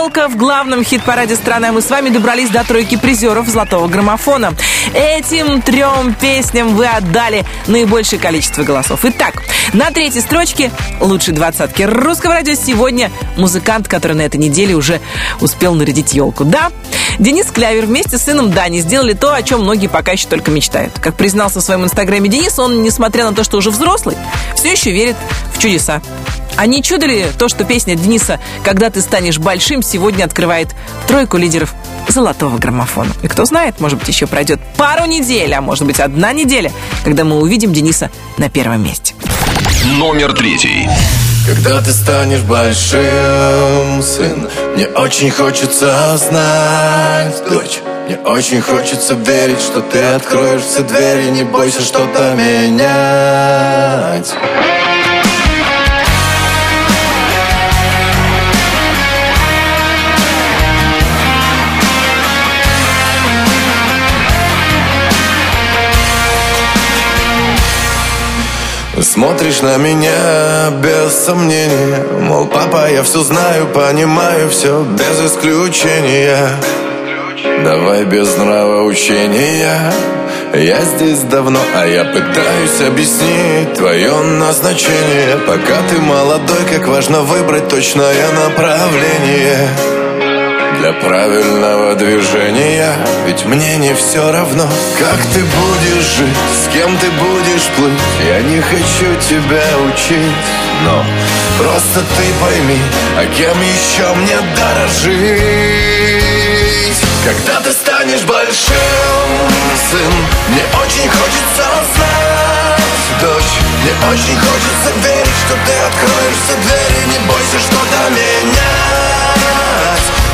елка в главном хит-параде страны. Мы с вами добрались до тройки призеров золотого граммофона. Этим трем песням вы отдали наибольшее количество голосов. Итак, на третьей строчке лучшей двадцатки русского радио сегодня музыкант, который на этой неделе уже успел нарядить елку. Да, Денис Клявер вместе с сыном Дани сделали то, о чем многие пока еще только мечтают. Как признался в своем инстаграме Денис, он, несмотря на то, что уже взрослый, все еще верит в чудеса. А не чудо ли то, что песня Дениса «Когда ты станешь большим» сегодня открывает тройку лидеров золотого граммофона? И кто знает, может быть, еще пройдет пару недель, а может быть, одна неделя, когда мы увидим Дениса на первом месте. Номер третий. Когда ты станешь большим, сын Мне очень хочется знать, дочь Мне очень хочется верить, что ты откроешь все двери Не бойся что-то менять Смотришь на меня без сомнения. Мол, папа, я все знаю, понимаю все без исключения. Давай без нравоучения Я здесь давно, а я пытаюсь объяснить Твое назначение. Пока ты молодой, как важно выбрать точное направление для правильного движения Ведь мне не все равно, как ты будешь жить С кем ты будешь плыть? Я не хочу тебя учить Но просто ты пойми А кем еще мне дорожить Когда ты станешь большим, сын Мне очень хочется знать, дочь Мне очень хочется верить, что ты откроешь все двери Не бойся что-то менять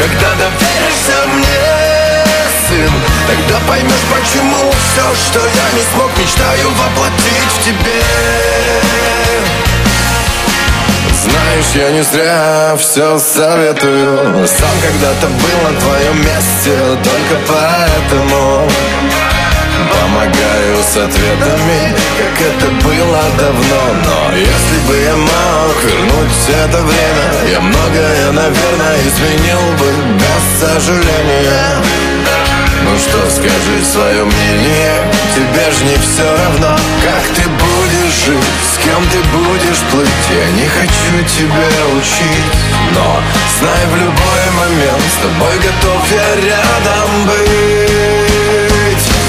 когда доверишься мне, сын Тогда поймешь, почему все, что я не смог Мечтаю воплотить в тебе. Знаешь, я не зря все советую. Сам когда-то был на твоем месте Только поэтому Помогаю с ответами, как это было давно. Но если бы я мог вернуть это время Я многое, наверное, изменил бы без сожаления. Ну что, скажи свое мнение Тебе ж не все равно, как ты будешь жить С кем ты будешь плыть? Я не хочу тебя учить Но знай в любой момент С тобой готов я рядом быть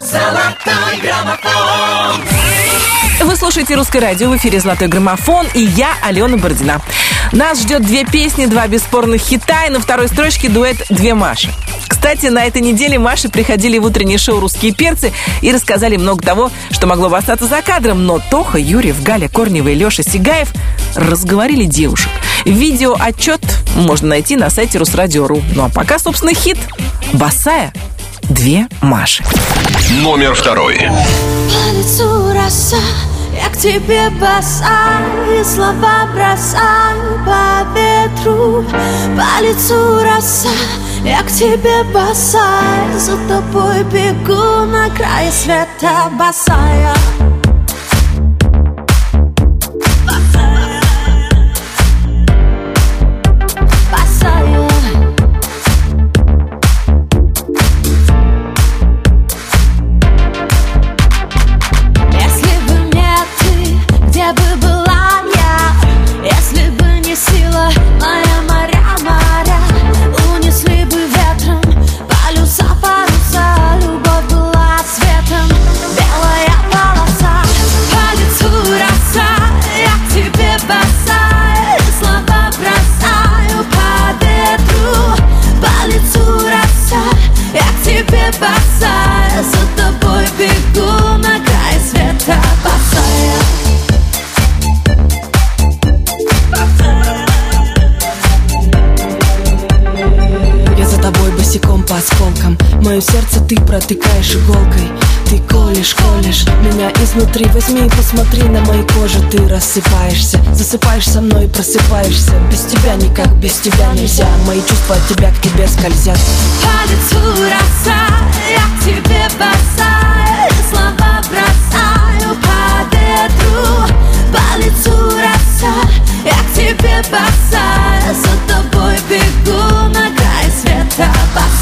Золотой граммофон Вы слушаете «Русское радио» в эфире «Золотой граммофон» и я, Алена Бородина. Нас ждет две песни, два бесспорных хита, и на второй строчке дуэт «Две Маши». Кстати, на этой неделе Маши приходили в утреннее шоу «Русские перцы» и рассказали много того, что могло бы остаться за кадром, но Тоха, Юрьев, Галя Корнева и Леша Сигаев разговорили девушек. Видео-отчет можно найти на сайте Русрадио.ру. Ну а пока, собственно, хит «Босая» «Две Маши». Номер второй. По лицу роса, я к тебе босая Слова бросаю по ветру По лицу роса, Я к тебе босая За тобой бегу на край света босая Босая протыкаешь иголкой. Ты колешь, колешь меня изнутри. Возьми и посмотри на моей коже. Ты рассыпаешься, засыпаешь со мной просыпаешься. Без тебя никак, без тебя нельзя. Мои чувства от тебя к тебе скользят. По лицу роса, я к тебе босая Слова бросаю по ветру По лицу роса, я к тебе босая За тобой бегу на край света босая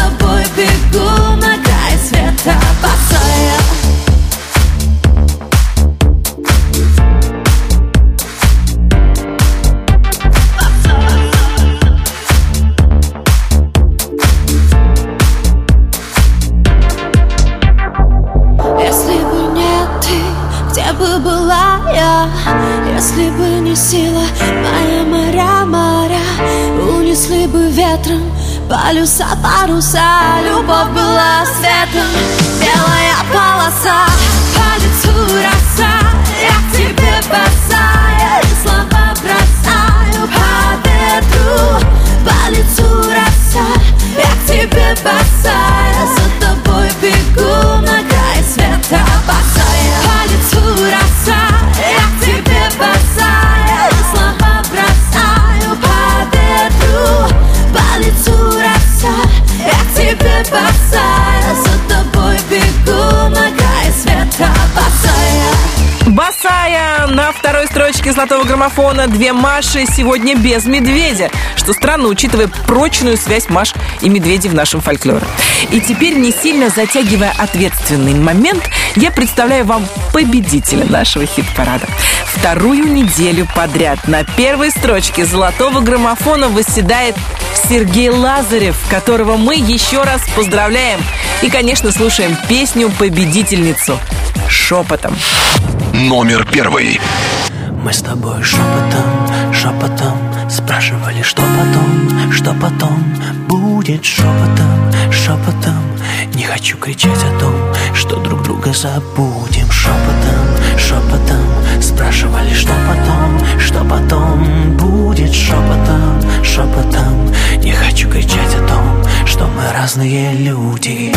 полюса, паруса Любовь была светом, строчке золотого граммофона две Маши сегодня без медведя, что странно, учитывая прочную связь Маш и медведей в нашем фольклоре. И теперь, не сильно затягивая ответственный момент, я представляю вам победителя нашего хит-парада. Вторую неделю подряд на первой строчке золотого граммофона восседает Сергей Лазарев, которого мы еще раз поздравляем. И, конечно, слушаем песню «Победительницу» шепотом. Номер первый. Мы с тобой шепотом, шепотом Спрашивали, что потом, что потом Будет шепотом, шепотом Не хочу кричать о том, что друг друга забудем. Шепотом, шепотом Спрашивали, что потом, что потом Будет шепотом, шепотом Не хочу кричать о том, что мы разные люди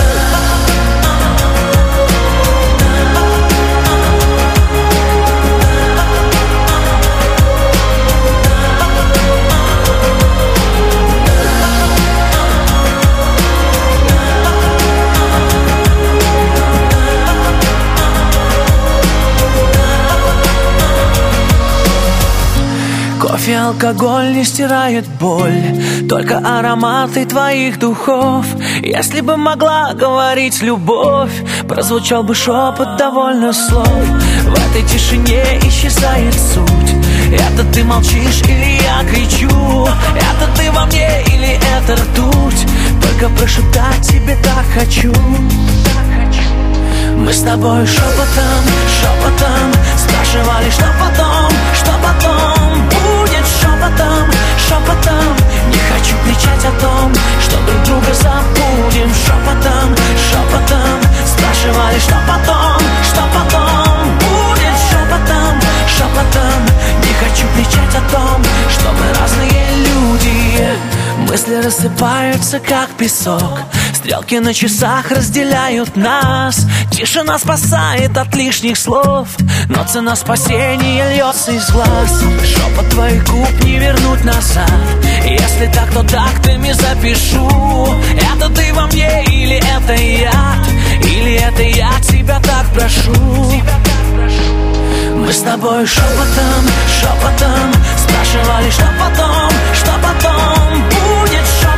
Кофе, алкоголь не стирает боль Только ароматы твоих духов. Если бы могла говорить любовь Прозвучал бы шепот довольно слов. В этой тишине исчезает суть. Это ты молчишь или я кричу? Это ты во мне или это ртуть? Только прошептать тебе так хочу. Мы с тобой шепотом, шепотом Спрашивали, что потом, что потом шепотом, шепотом. Не хочу кричать о том, что рассыпаются, как песок. Стрелки на часах разделяют нас. Тишина спасает от лишних слов. Но цена спасения льется из глаз. Шепот твоих губ не вернуть назад. Если так, то тактами запишу. Это ты во мне или это я? Или это я тебя так прошу? Мы с тобой шепотом, шепотом Спрашивали, что потом, что потом? Будет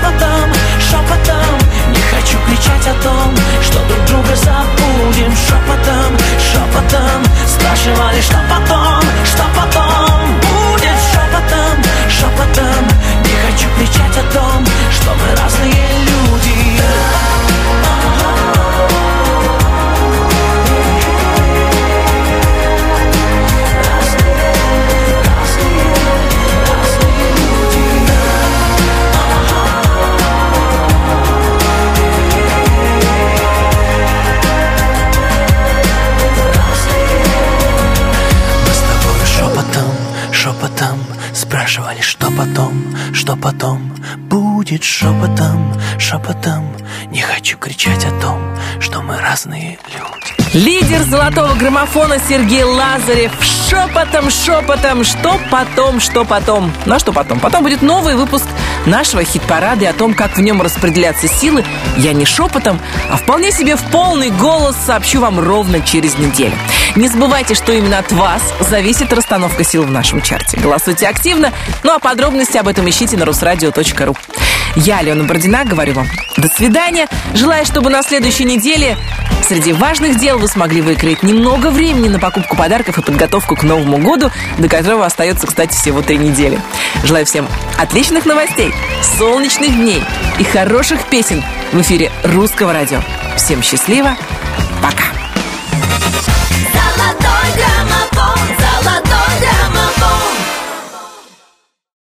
шепотом, шепотом. Не хочу кричать о том, что друг друга забудем. Шепотом, шепотом. Спрашивали, что потом, что потом? Будет шепотом, шепотом. Не хочу кричать о том, что мы разные люди Спрашивали, что потом, что потом Будет шепотом, шепотом Не хочу кричать о том, что мы разные люди Лидер золотого граммофона Сергей Лазарев шепотом, шепотом, что потом, что потом. Ну а что потом? Потом будет новый выпуск нашего хит-парада и о том, как в нем распределяться силы. Я не шепотом, а вполне себе в полный голос сообщу вам ровно через неделю. Не забывайте, что именно от вас зависит расстановка сил в нашем чарте. Голосуйте активно, ну а подробности об этом ищите на русрадио.ру. Я, Алена Бородина, говорю вам до свидания. Желаю, чтобы на следующей неделе среди важных дел вы смогли выкроить немного времени на покупку подарков и подготовку к Новому году, до которого остается, кстати, всего три недели. Желаю всем отличных новостей, солнечных дней и хороших песен в эфире Русского радио. Всем счастливо, пока! Золотой